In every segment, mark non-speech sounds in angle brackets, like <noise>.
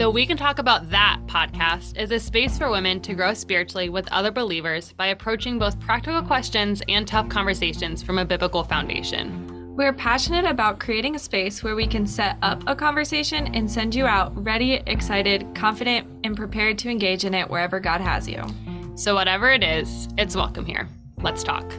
The We Can Talk About That podcast is a space for women to grow spiritually with other believers by approaching both practical questions and tough conversations from a biblical foundation. We're passionate about creating a space where we can set up a conversation and send you out ready, excited, confident, and prepared to engage in it wherever God has you. So, whatever it is, it's welcome here. Let's talk.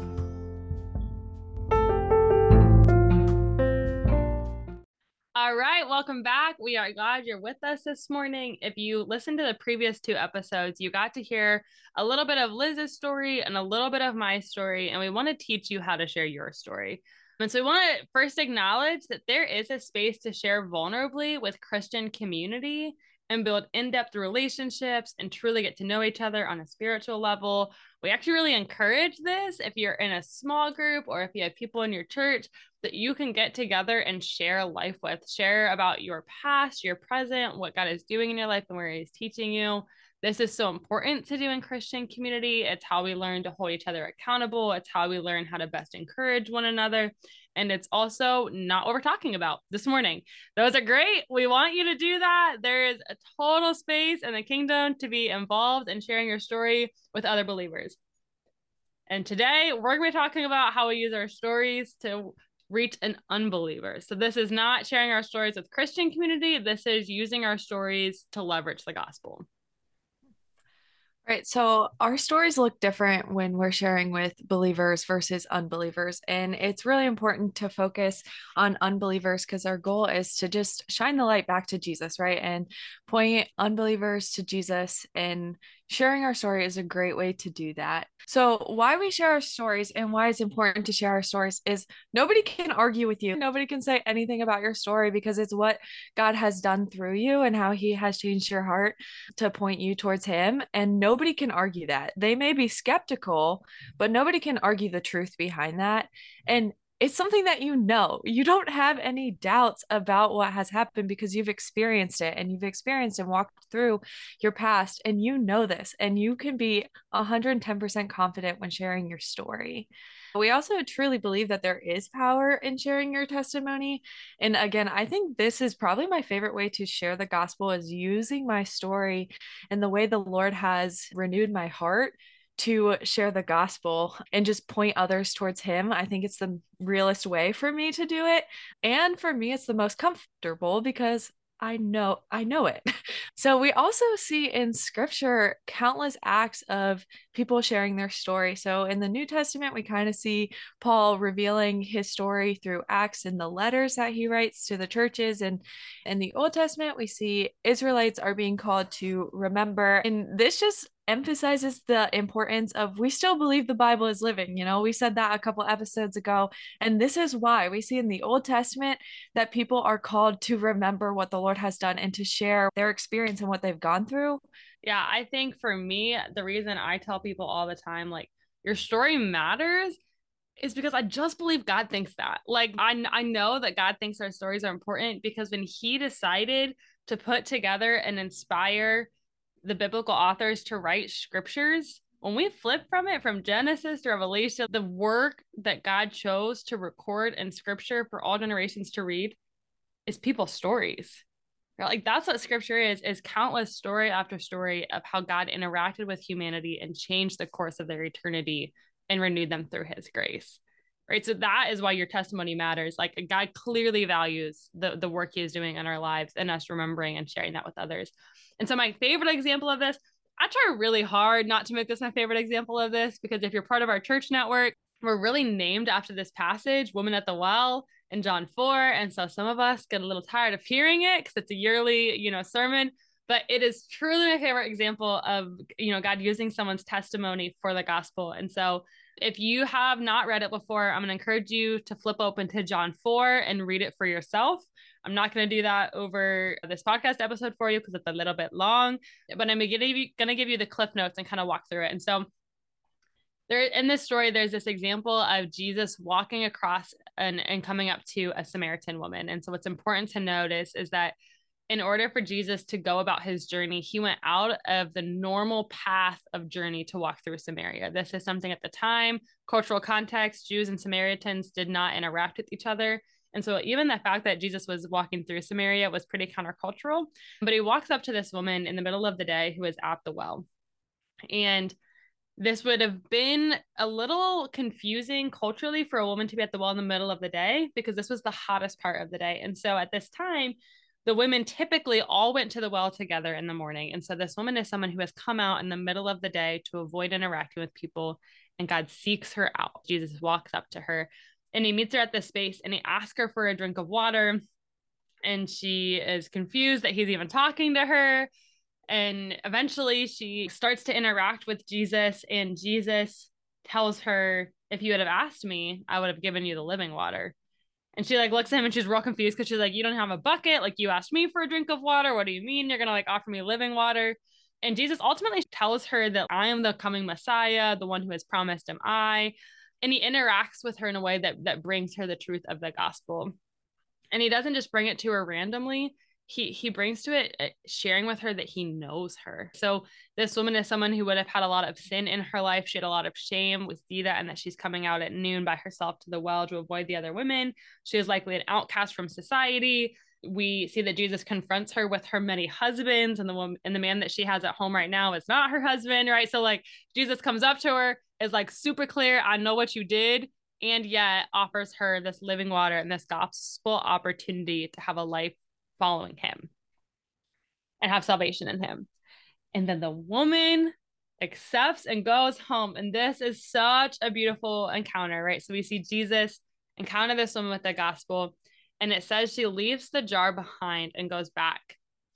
All right, welcome back. We are glad you're with us this morning. If you listened to the previous two episodes, you got to hear a little bit of Liz's story and a little bit of my story, and we want to teach you how to share your story. And so we want to first acknowledge that there is a space to share vulnerably with Christian community and build in-depth relationships and truly get to know each other on a spiritual level. We actually really encourage this if you're in a small group or if you have people in your church that you can get together and share life with, share about your past, your present, what God is doing in your life and where he's teaching you. This is so important to do in Christian community. It's how we learn to hold each other accountable. It's how we learn how to best encourage one another. And it's also not what we're talking about this morning. Those are great. We want you to do that. There is a total space in the kingdom to be involved in sharing your story with other believers. And today we're going to be talking about how we use our stories to reach an unbeliever. So this is not sharing our stories with Christian community. This is using our stories to leverage the gospel. Right. So our stories look different when we're sharing with believers versus unbelievers. And it's really important to focus on unbelievers because our goal is to just shine the light back to Jesus, right? And point unbelievers to Jesus and sharing our story is a great way to do that. So, why we share our stories and why it's important to share our stories is nobody can argue with you. Nobody can say anything about your story because it's what God has done through you and how He has changed your heart to point you towards Him. And nobody can argue that. They may be skeptical, but nobody can argue the truth behind that. And it's something that you know. You don't have any doubts about what has happened because you've experienced it and you've experienced and walked through your past and you know this and you can be 110% confident when sharing your story. We also truly believe that there is power in sharing your testimony. And again, I think this is probably my favorite way to share the gospel is using my story and the way the Lord has renewed my heart to share the gospel and just point others towards him. I think it's the realest way for me to do it. And for me, it's the most comfortable because I know I know it. <laughs> So we also see in scripture countless acts of people sharing their story. So in the New Testament we kind of see Paul revealing his story through acts in the letters that he writes to the churches and in the Old Testament we see Israelites are being called to remember and this just emphasizes the importance of we still believe the Bible is living. You know, we said that a couple episodes ago. And this is why we see in the Old Testament that people are called to remember what the Lord has done and to share their experience and what they've gone through. Yeah, I think for me, the reason I tell people all the time, like, your story matters is because I just believe God thinks that. Like I I know that God thinks our stories are important because when he decided to put together and inspire the biblical authors to write scriptures, when we flip from it from Genesis to Revelation, the work that God chose to record in scripture for all generations to read is people's stories. Like that's what scripture is, is countless story after story of how God interacted with humanity and changed the course of their eternity and renewed them through his grace. Right. So that is why your testimony matters. Like God clearly values the, the work he is doing in our lives and us remembering and sharing that with others. And so, my favorite example of this, I try really hard not to make this my favorite example of this because if you're part of our church network, we're really named after this passage, Woman at the Well in John 4. And so some of us get a little tired of hearing it because it's a yearly, you know, sermon. But it is truly my favorite example of, you know, God using someone's testimony for the gospel. And so if you have not read it before, I'm going to encourage you to flip open to John 4 and read it for yourself. I'm not going to do that over this podcast episode for you because it's a little bit long, but I'm going to give you the cliff notes and kind of walk through it. And so there in this story, there's this example of Jesus walking across and, and coming up to a Samaritan woman. And so what's important to notice is that in order for Jesus to go about his journey, he went out of the normal path of journey to walk through Samaria. This is something at the time, cultural context, Jews and Samaritans did not interact with each other And so even the fact that Jesus was walking through Samaria was pretty countercultural. But he walks up to this woman in the middle of the day who is at the well. And this would have been a little confusing culturally for a woman to be at the well in the middle of the day because this was the hottest part of the day. And so at this time, the women typically all went to the well together in the morning. And so this woman is someone who has come out in the middle of the day to avoid interacting with people, and God seeks her out. Jesus walks up to her and he meets her at this space and he asks her for a drink of water. And she is confused that he's even talking to her. And eventually she starts to interact with Jesus, and Jesus tells her, If you would have asked me, I would have given you the living water. And she like looks at him and she's real confused because she's like, You don't have a bucket. Like, you asked me for a drink of water. What do you mean you're going to like offer me living water? And Jesus ultimately tells her that I am the coming Messiah, the one who has promised him I. And he interacts with her in a way that that brings her the truth of the gospel. And he doesn't just bring it to her randomly he he brings to it uh, sharing with her that he knows her. So this woman is someone who would have had a lot of sin in her life. She had a lot of shame. We see that, and that she's coming out at noon by herself to the well to avoid the other women. She is likely an outcast from society. We see that Jesus confronts her with her many husbands, and the woman and the man that she has at home right now is not her husband, right? So like Jesus comes up to her, is like super clear. I know what you did and yet offers her this living water and this gospel opportunity to have a life following him and have salvation in him. And then the woman accepts and goes home. And this is such a beautiful encounter, right? So we see Jesus encounter this woman with the gospel, and it says she leaves the jar behind and goes back.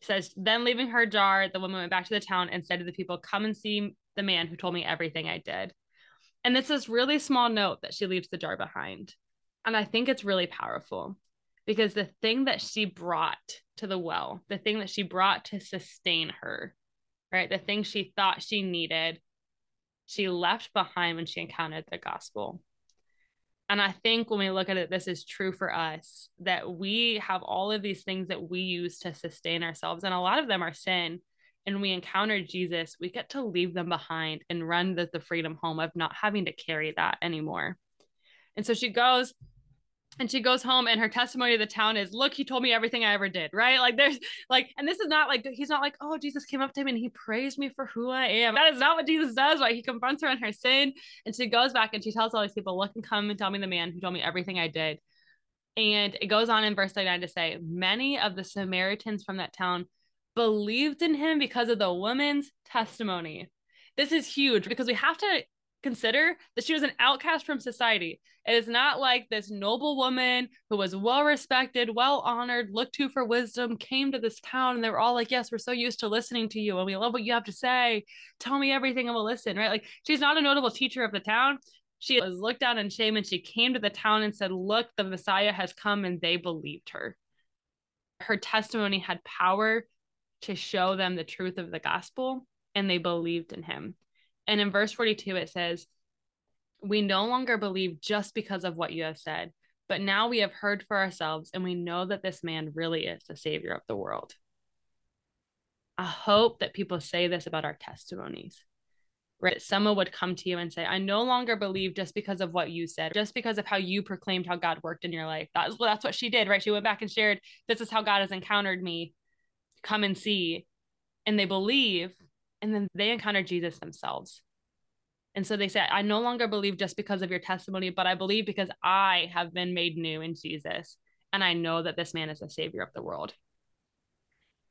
It says, then leaving her jar, the woman went back to the town and said to the people, Come and see the man who told me everything I did. And it's this really small note that she leaves the jar behind. And I think it's really powerful because the thing that she brought to the well, the thing that she brought to sustain her, right? The thing she thought she needed, she left behind when she encountered the gospel. And I think when we look at it, this is true for us that we have all of these things that we use to sustain ourselves. And a lot of them are sin. And we encounter Jesus, we get to leave them behind and run the, the freedom home of not having to carry that anymore. And so she goes and she goes home and her testimony to the town is look he told me everything i ever did right? Like there's like and this is not like he's not like oh jesus came up to him and he praised me for who i am. That is not what jesus does right? He confronts her on her sin and she goes back and she tells all these people look and come and tell me the man who told me everything i did. And it goes on in verse 39 to say many of the samaritans from that town believed in him because of the woman's testimony. This is huge because we have to consider that she was an outcast from society. It is not like this noble woman who was well respected, well honored, looked to for wisdom, came to this town and they were all like, Yes, we're so used to listening to you and we love what you have to say. Tell me everything and we'll listen, right? Like she's not a notable teacher of the town. She was looked down in shame and she came to the town and said, Look, the Messiah has come, and they believed her. Her testimony had power to show them the truth of the gospel, and they believed in him. And in verse 42, it says, We no longer believe just because of what you have said, but now we have heard for ourselves, and we know that this man really is the savior of the world. I hope that people say this about our testimonies. Right? Someone would come to you and say, I no longer believe just because of what you said, just because of how you proclaimed how God worked in your life. That's, that's what she did, right? She went back and shared, This is how God has encountered me. Come and see. And they believe and then they encounter Jesus themselves. And so they say, I no longer believe just because of your testimony, but I believe because I have been made new in Jesus. And I know that this man is the savior of the world.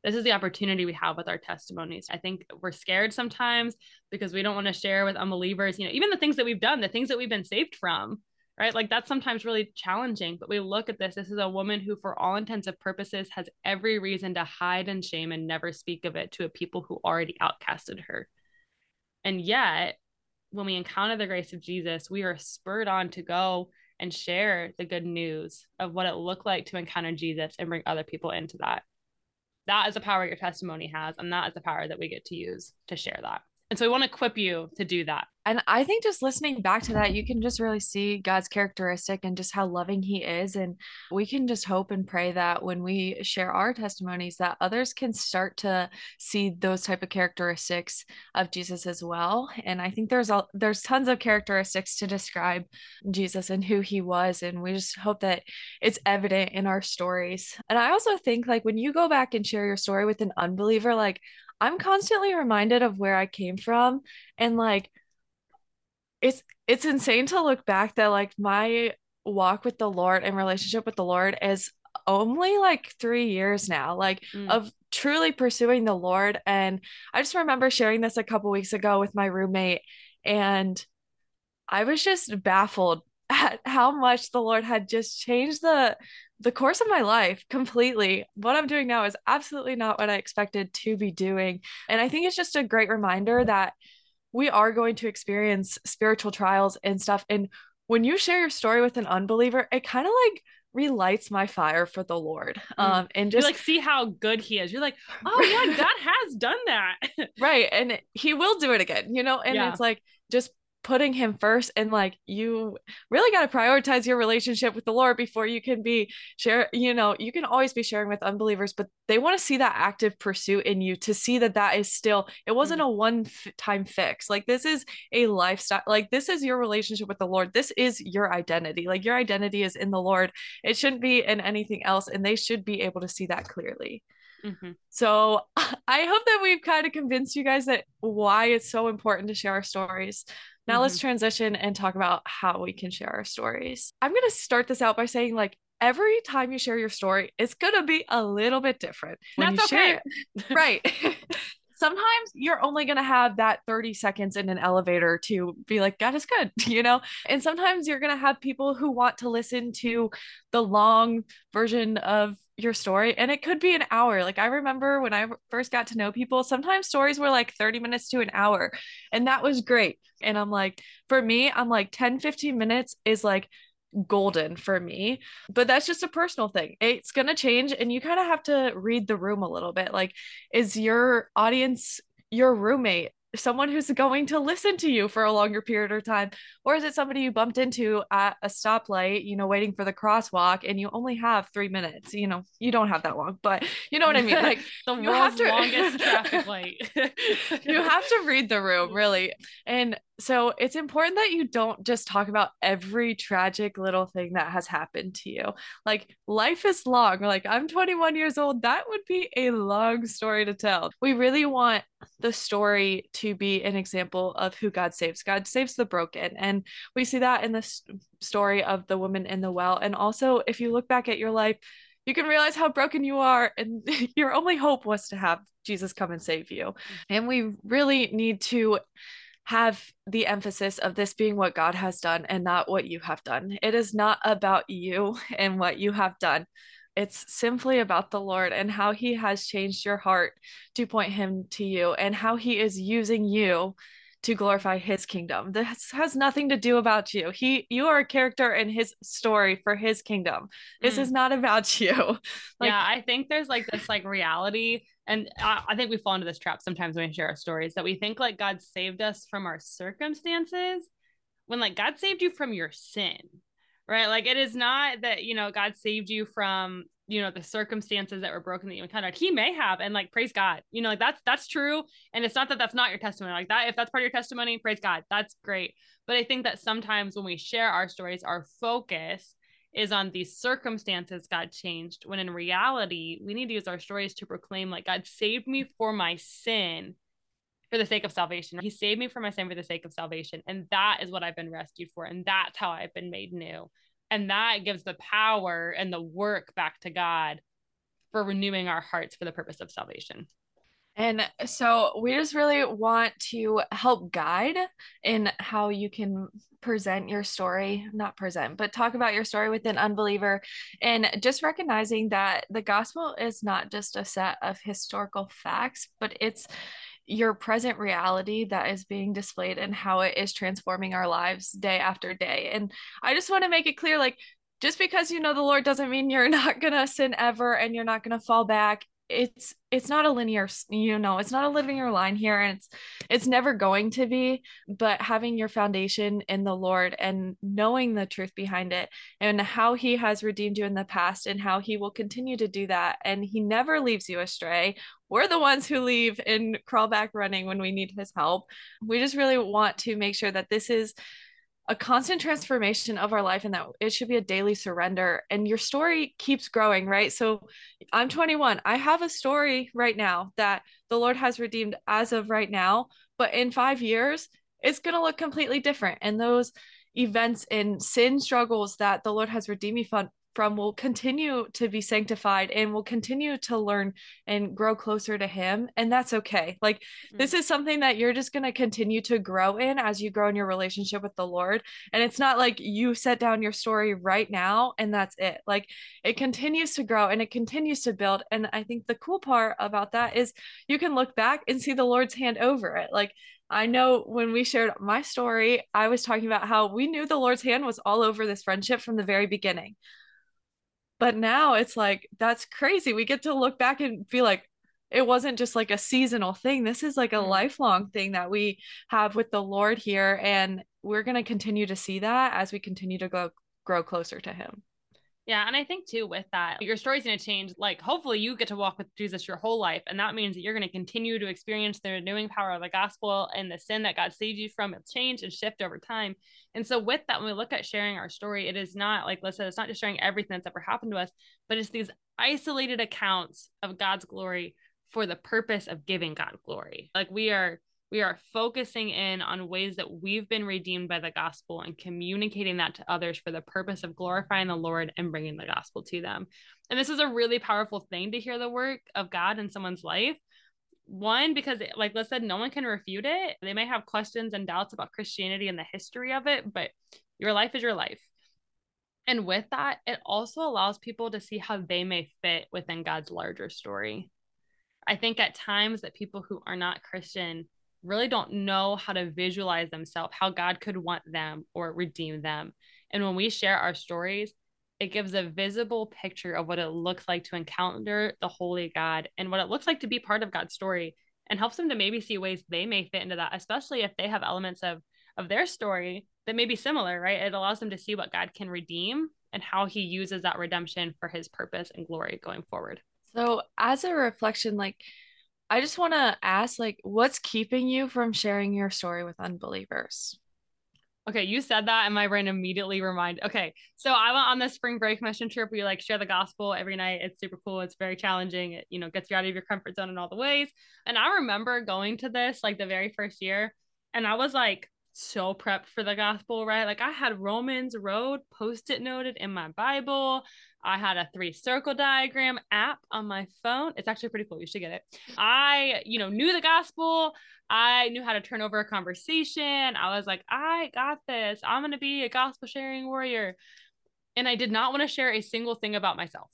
This is the opportunity we have with our testimonies. I think we're scared sometimes because we don't want to share with unbelievers, you know, even the things that we've done, the things that we've been saved from right? Like that's sometimes really challenging. But we look at this this is a woman who, for all intents and purposes, has every reason to hide and shame and never speak of it to a people who already outcasted her. And yet, when we encounter the grace of Jesus, we are spurred on to go and share the good news of what it looked like to encounter Jesus and bring other people into that. That is the power your testimony has, and that is the power that we get to use to share that. And so we want to equip you to do that And I think just listening back to that, you can just really see God's characteristic and just how loving he is. And we can just hope and pray that when we share our testimonies, that others can start to see those type of characteristics of Jesus as well. And I think there's a, there's tons of characteristics to describe Jesus and who he was. And we just hope that it's evident in our stories. And I also think like when you go back and share your story with an unbeliever, like I'm constantly reminded of where I came from and like it's it's insane to look back that like my walk with the Lord and relationship with the Lord is only like 3 years now like mm. of truly pursuing the Lord and I just remember sharing this a couple weeks ago with my roommate and I was just baffled <laughs> at how much the Lord had just changed the the course of my life completely. What I'm doing now is absolutely not what I expected to be doing. And I think it's just a great reminder that we are going to experience spiritual trials and stuff. And when you share your story with an unbeliever, it kind of like relights my fire for the Lord. Mm. Um, and just you like see how good he is. You're like, <laughs> oh yeah, God has done that. right. And he will do it again, you know? And yeah. it's like just putting him first and like you really got to prioritize your relationship with the lord before you can be share you know you can always be sharing with unbelievers but they want to see that active pursuit in you to see that that is still it wasn't mm-hmm. a one time fix like this is a lifestyle like this is your relationship with the lord this is your identity like your identity is in the lord it shouldn't be in anything else and they should be able to see that clearly Mm-hmm. So <laughs> I hope that we've kind of convinced you guys that why it's so important to share our stories. Now mm-hmm. let's transition and talk about how we can share our stories. I'm going to start this out by saying like every time you share your story, it's going to be a little bit different. When That's okay. <laughs> Right. <laughs> sometimes you're only going to have that 30 seconds in an elevator to be like, God is good, <laughs> you know? And sometimes you're going to have people who want to listen to the long version of your story and it could be an hour like i remember when i first got to know people sometimes stories were like 30 minutes to an hour and that was great and i'm like for me i'm like 10 15 minutes is like golden for me but that's just a personal thing it's going to change and you kind of have to read the room a little bit like is your audience your roommate someone who's going to listen to you for a longer period of time or is it somebody you bumped into at a stoplight you know waiting for the crosswalk and you only have three minutes? You know you don't have that long but you know what i mean? Like <laughs> the you world's to... longest traffic <laughs> light. You have to read the room really. And so it's important that you don't just talk about every tragic little thing that has happened to you. Like life is long. Like I'm 21 years old. That would be a long story to tell. We really want the story to be an example of who God saves. God saves the broken. And we see that in the story of the woman in the well. And also, if you look back at your life, you can realize how broken you are. And <laughs> your only hope was to have Jesus come and save you. Mm. And we really need to have the emphasis of this being what God has done and not what you have done. It is not about you <laughs> and what you have done. It's simply about the Lord and how He has changed your heart to point Him to you and how He is using you to glorify his kingdom. This has nothing to do about you. He you are a character in his story for his kingdom. This mm. is not about <laughs> you. like, yeah, I think there's like this like reality and I, I think we fall into this trap sometimes when we share our stories that we think like God saved us from our circumstances when like God saved you from your sin. Right? Like it is not that, you know, God saved you from you know the circumstances that were broken that you encountered he may have and like praise god you know like that's that's true and it's not that that's not your testimony like that if that's part of your testimony praise god that's great but i think that sometimes when we share our stories our focus is on these circumstances god changed when in reality we need to use our stories to proclaim like god saved me for my sin for the sake of salvation. He saved me for my sin for the sake of salvation and that is what i've been rescued for and that's how i've been made new and that gives the power and the work back to God for renewing our hearts for the purpose of salvation. And so we just really want to help guide in how you can present your story, not present, but talk about your story with an unbeliever. And just recognizing that the gospel is not just a set of historical facts, but it's your present reality that is being displayed and how it is transforming our lives day after day. And I just want to make it clear like, just because you know the Lord doesn't mean <laughs> you're not going to sin ever and you're not going to fall back. it's it's not a linear you know it's not a linear line here and it's it's never going to be but having your foundation in the lord and knowing the truth behind it and how he has redeemed you in the past and how he will continue to do that and he never leaves you astray we're the ones who leave and crawl back running when we need his help. We just really want to make sure that this is a constant transformation of our life and that it should be a daily surrender. And your story keeps growing right? So i'm 21 i have a story right now that the lord has redeemed as of right now but in 5 years it's going to look completely different. And those events and sin struggles that the lord has redeemed me from will continue to be sanctified and will continue to learn and grow closer to him and that's okay like mm-hmm. this is something that you're just going to continue to grow in as you grow in your relationship with the lord and it's not like you set down your story right now and that's it like it continues to grow and it continues to build and i think the cool part about that is you can look back and see the lord's hand over it like I know when we shared my story, I was talking about how we knew the Lord's hand was all over this friendship from the very beginning. But now it's like, that's crazy. We get to look back and feel like it wasn't just like a seasonal thing. This is like a mm-hmm. lifelong thing that we have with the Lord here. And we're going to continue to see that as we continue to go grow closer to Him. Yeah, and I think too with that, your story's going to change. Like, hopefully, you get to walk with Jesus your whole life, and that means that you're going to continue to experience the renewing power of the gospel and the sin that God saved you from. It's change and shift over time. And so, with that, when we look at sharing our story, it is not like say it's not just sharing everything that's ever happened to us, but it's these isolated accounts of God's glory for the purpose of giving God glory. Like we are we are focusing in on ways that we've been redeemed by the gospel and communicating that to others for the purpose of glorifying the Lord and bringing the gospel to them. And this is a really powerful thing to hear the work of God in someone's life. One, because, like Liz said, no one can refute it. They may have questions and doubts about Christianity and the history of it, but your life is your life. And with that, it also allows people to see how they may fit within God's larger story. I think at times that people who are not Christian really don't know how to visualize themselves, how God could want them or redeem them. And when we share our stories, it gives a visible picture of what it looks like to encounter the holy God and what it looks like to be part of God's story and helps them to maybe see ways they may fit into that, especially if they have elements of of their story that may be similar, right? It allows them to see what God can redeem and how he uses that redemption for his purpose and glory going forward. So, as a reflection, like I just want to ask like what's keeping you from sharing your story with unbelievers? Okay, you said that and my brain immediately reminded. Okay, so I went on this spring break mission trip. We like share the gospel every night. It's super cool. It's very challenging. It, you know, gets you out of your comfort zone in all the ways. And I remember going to this like the very first year and I was like so prepped for the gospel, right? Like I had Romans Road post-it noted in my Bible. I had a three circle diagram app on my phone. It's actually pretty cool. You should get it. I, you know, knew the gospel. I knew how to turn over a conversation. I was like, I got this. I'm going to be a gospel sharing warrior. And I did not want to share a single thing about myself.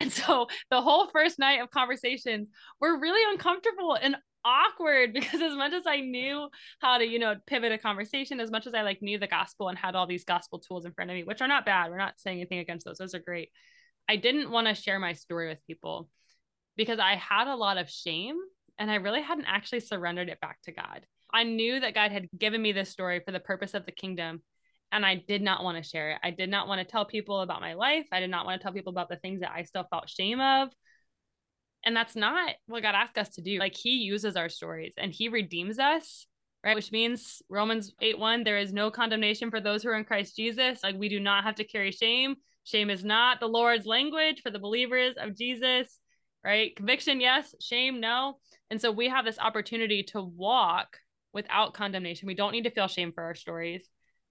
And so the whole first night of conversations were really uncomfortable and awkward <laughs> because as much as I knew how to, you know, pivot a conversation, as much as I like knew the gospel and had all these gospel tools in front of me, which are not bad. We're not saying anything against those. Those are great. I didn't want to share my story with people because I had a lot of shame and I really hadn't actually surrendered it back to God. I knew that God had given me this story for the purpose of the kingdom and I did not want to share it. I did not want to tell people about my life. I did not want to tell people about the things that I still felt shame of. And that's not what God asked us to do. Like he uses our stories and he redeems us, right? Which means Romans 8 1, there is no condemnation for those who are in Christ Jesus. Like we do not have to carry shame. Shame is not the Lord's language for the believers of Jesus, right? Conviction, yes. Shame, no. And so we have this opportunity to walk without condemnation. We don't need to feel shame for our stories,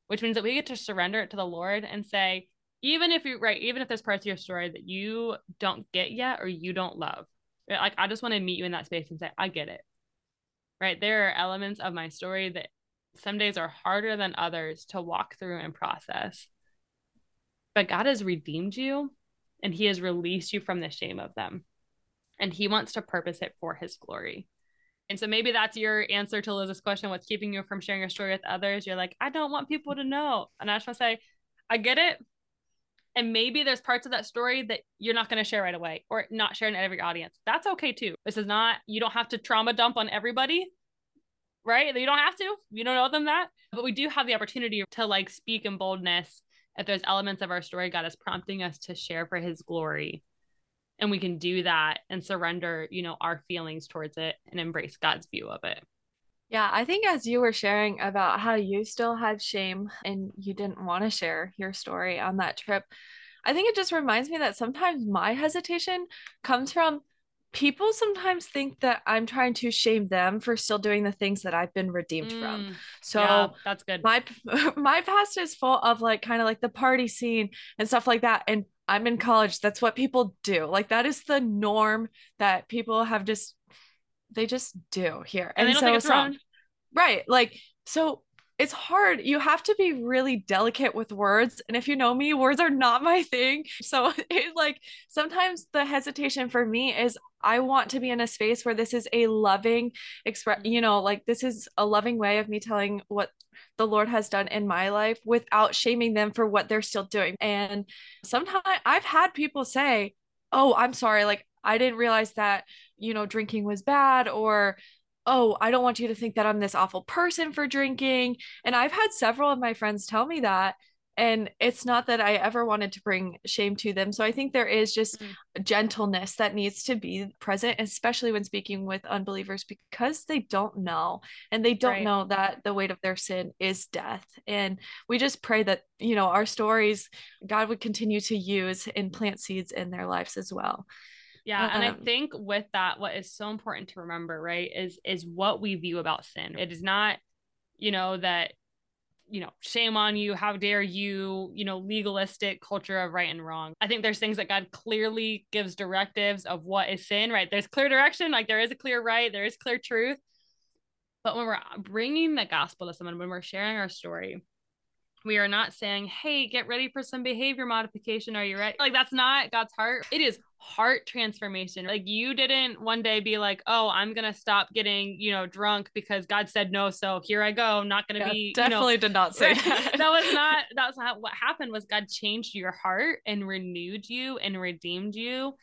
which means that we get to surrender it to the Lord and say, even if you right, even if there's parts of your story that you don't get yet or you don't love, like I just want to meet you in that space and say, I get it. Right. There are elements of my story that some days are harder than others to walk through and process. But God has redeemed you and he has released you from the shame of them. And he wants to purpose it for his glory. And so maybe that's your answer to Liz's question what's keeping you from sharing your story with others? You're like, I don't want people to know. And I just want to say, I get it. And maybe there's parts of that story that you're not going to share right away or not sharing at every audience. That's okay too. This is not, you don't have to trauma dump on everybody, right? You don't have to. You don't know them that. But we do have the opportunity to like speak in boldness if there's elements of our story God is prompting us to share for his glory. And we can do that and surrender, you know, our feelings towards it and embrace God's view of it. Yeah, I think as you were sharing about how you still had shame and you didn't want to share your story on that trip, I think it just reminds me that sometimes my hesitation comes from people sometimes think that I'm trying to shame them for still doing the things that I've been redeemed mm, from. So yeah, that's good. My <laughs> my past is full of like kind of like the party scene and stuff like that and I'm in college. That's what people do. Like that is the norm that people have just they just do here. And, and so it's wrong. Right. Like, so it's hard. You have to be really delicate with words. And if you know me, words are not my thing. <laughs> So it like sometimes the hesitation for me is I want to be in a space where this is a loving express, mm-hmm. you know, like this is a loving way of me telling what the Lord has done in my life without shaming them for what they're still doing. And sometimes I've had people say, Oh, I'm sorry. Like, I didn't realize that, you know, drinking was bad or oh, I don't want you to think that I'm this awful person for drinking. And I've had several of my friends tell me that. And it's not that I ever wanted to bring shame to them. So I think there is just mm. gentleness that needs to be present, especially when speaking with unbelievers, because they don't know and they don't right. know that the weight of their sin is death. And we just pray that, you know, our stories, God would continue to use and plant seeds in their lives as well. Yeah, and I um, think with that what is so important to remember, right, is is what we view about sin. It is not, you know, that you know, shame on you, how dare you, you know, legalistic culture of right and wrong. I think there's things that God clearly gives directives of what is sin, right? There's clear direction, like there is a clear right, there is clear truth. But when we're bringing the gospel to someone, when we're sharing our story, we are not saying, hey, get ready for some behavior modification. Are you ready? Like, that's not God's heart. It is heart transformation. Like, you didn't one day be like, oh, I'm going to stop getting, you know, drunk because God said no. So here I go. I'm not going to yeah, be. Definitely you know, did not say that. <laughs> that was not, that was not what happened was God changed your heart and renewed you and redeemed you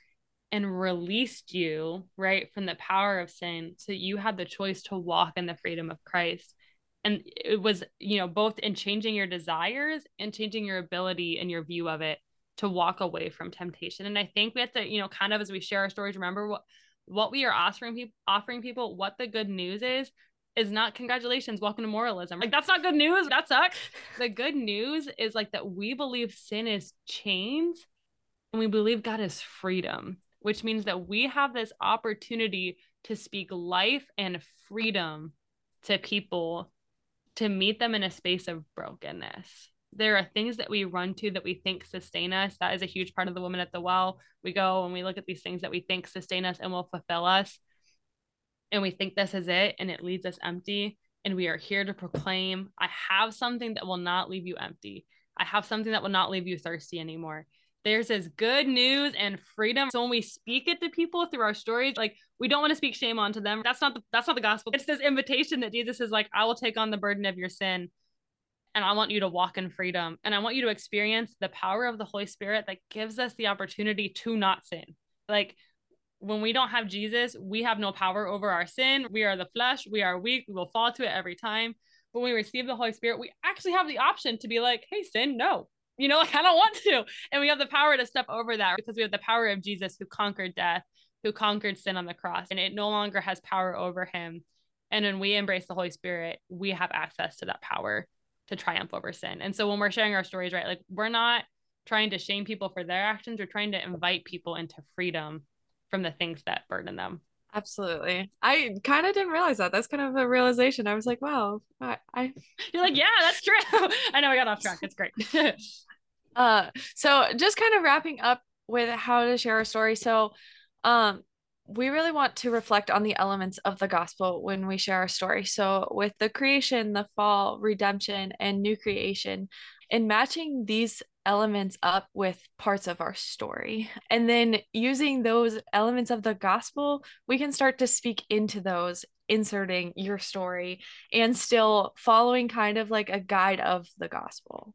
and released you, right, from the power of sin. So you had the choice to walk in the freedom of Christ and it was you know both in changing your desires and changing your ability and your view of it to walk away from temptation. And i think we have to you know kind of as we share our stories remember what what we are offering people offering people what the good news is is not congratulations welcome to moralism. Like that's not good news that sucks. <laughs> The good news is like that we believe sin is chains and we believe god is freedom which means that we have this opportunity to speak life and freedom to people to meet them in a space of brokenness. There are things that we run to that we think sustain us. That is a huge part of the woman at the well. We go and we look at these things that we think sustain us and will fulfill us. And we think this is it, and it leaves us empty. And we are here to proclaim I have something that will not leave you empty. I have something that will not leave you thirsty anymore there's this good news and freedom. So when we speak it to people through our stories, like we don't want to speak shame onto them. That's not the that's not the gospel. It's this invitation that Jesus is like, I will take on the burden of your sin. And I want you to walk in freedom. And I want you to experience the power of the Holy Spirit that gives us the opportunity to not sin. Like when we don't have Jesus, we have no power over our sin. We are the flesh. We are weak. We will fall to it every time. But when we receive the Holy Spirit, we actually have the option to be like, hey, sin, no, you know, like <laughs> I don't want to. And we have the power to step over that because we have the power of Jesus who conquered death, who conquered sin on the cross, and it no longer has power over him. And when we embrace the Holy Spirit, we have access to that power to triumph over sin. And so when we're sharing our stories, right, like we're not trying to shame people for their actions, we're trying to invite people into freedom from the things that burden them. Absolutely. I kind of didn't realize that. That's kind of a realization. I was like, wow, I, I... <laughs> you're like, yeah, that's true. <laughs> I know I got off track. It's great. Uh, so just kind of wrapping up with how to share a story. So, um, we really want to reflect on the elements of the gospel when we share our story. So, with the creation, the fall, redemption, and new creation, and matching these elements up with parts of our story. And then using those elements of the gospel, we can start to speak into those, inserting your story and still following kind of like a guide of the gospel.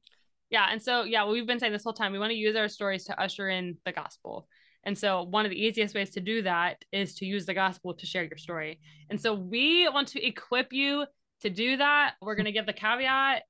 Yeah. And so, yeah, we've been saying this whole time we want to use our stories to usher in the gospel. And so, one of the easiest ways to do that is to use the gospel to share your story. And so, we want to equip you to do that. We're going to give the caveat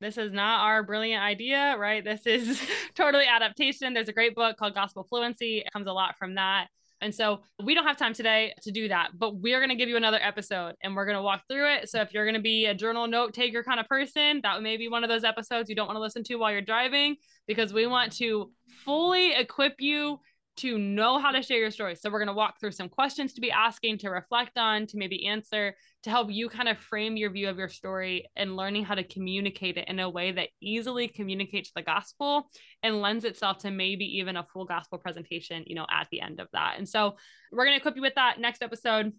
this is not our brilliant idea, right? This is <laughs> totally adaptation. There's a great book called Gospel Fluency. It comes a lot from that. And so we don't have time today to do that, but we're going to give you another episode and we're going to walk through it. So if you're going to be a journal note taker kind of person, that may be one of those episodes you don't want to listen to while you're driving because we want to fully equip you to know how to share your story. So we're going to walk through some questions to be asking, to reflect on, to maybe answer, to help you kind of frame your view of your story and learning how to communicate it in a way that easily communicates the gospel and lends itself to maybe even a full gospel presentation, you know, at the end of that. And so we're going to equip you with that next episode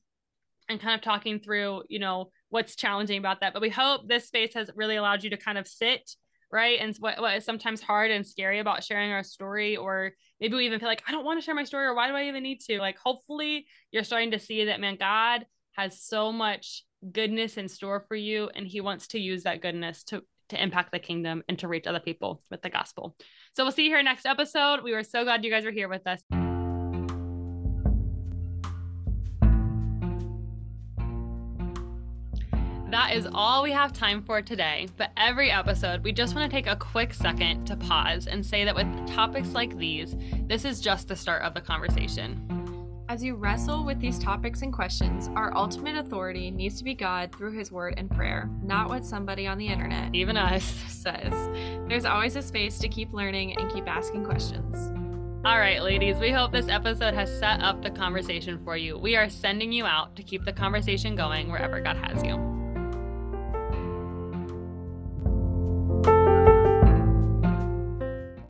and kind of talking through, you know, what's challenging about that. But we hope this space has really allowed you to kind of sit right? And what, what is sometimes hard and scary about sharing our story, or maybe we even feel like, I don't want to share my story, or why do I even need to? Like, hopefully, you're starting to see that, man, God has so much goodness in store for you, and He wants to use that goodness to to impact the kingdom and to reach other people with the gospel. So we'll see you here next episode. We were so glad you guys are here with us. That is all we have time for today. But every episode, we just want to take a quick second to pause and say that with topics like these, this is just the start of the conversation. As you wrestle with these topics and questions, our ultimate authority needs to be God through His Word and prayer, not what somebody on the internet, even us, says. There's always a space to keep learning and keep asking questions. All right, ladies, we hope this episode has set up the conversation for you. We are sending you out to keep the conversation going wherever God has you.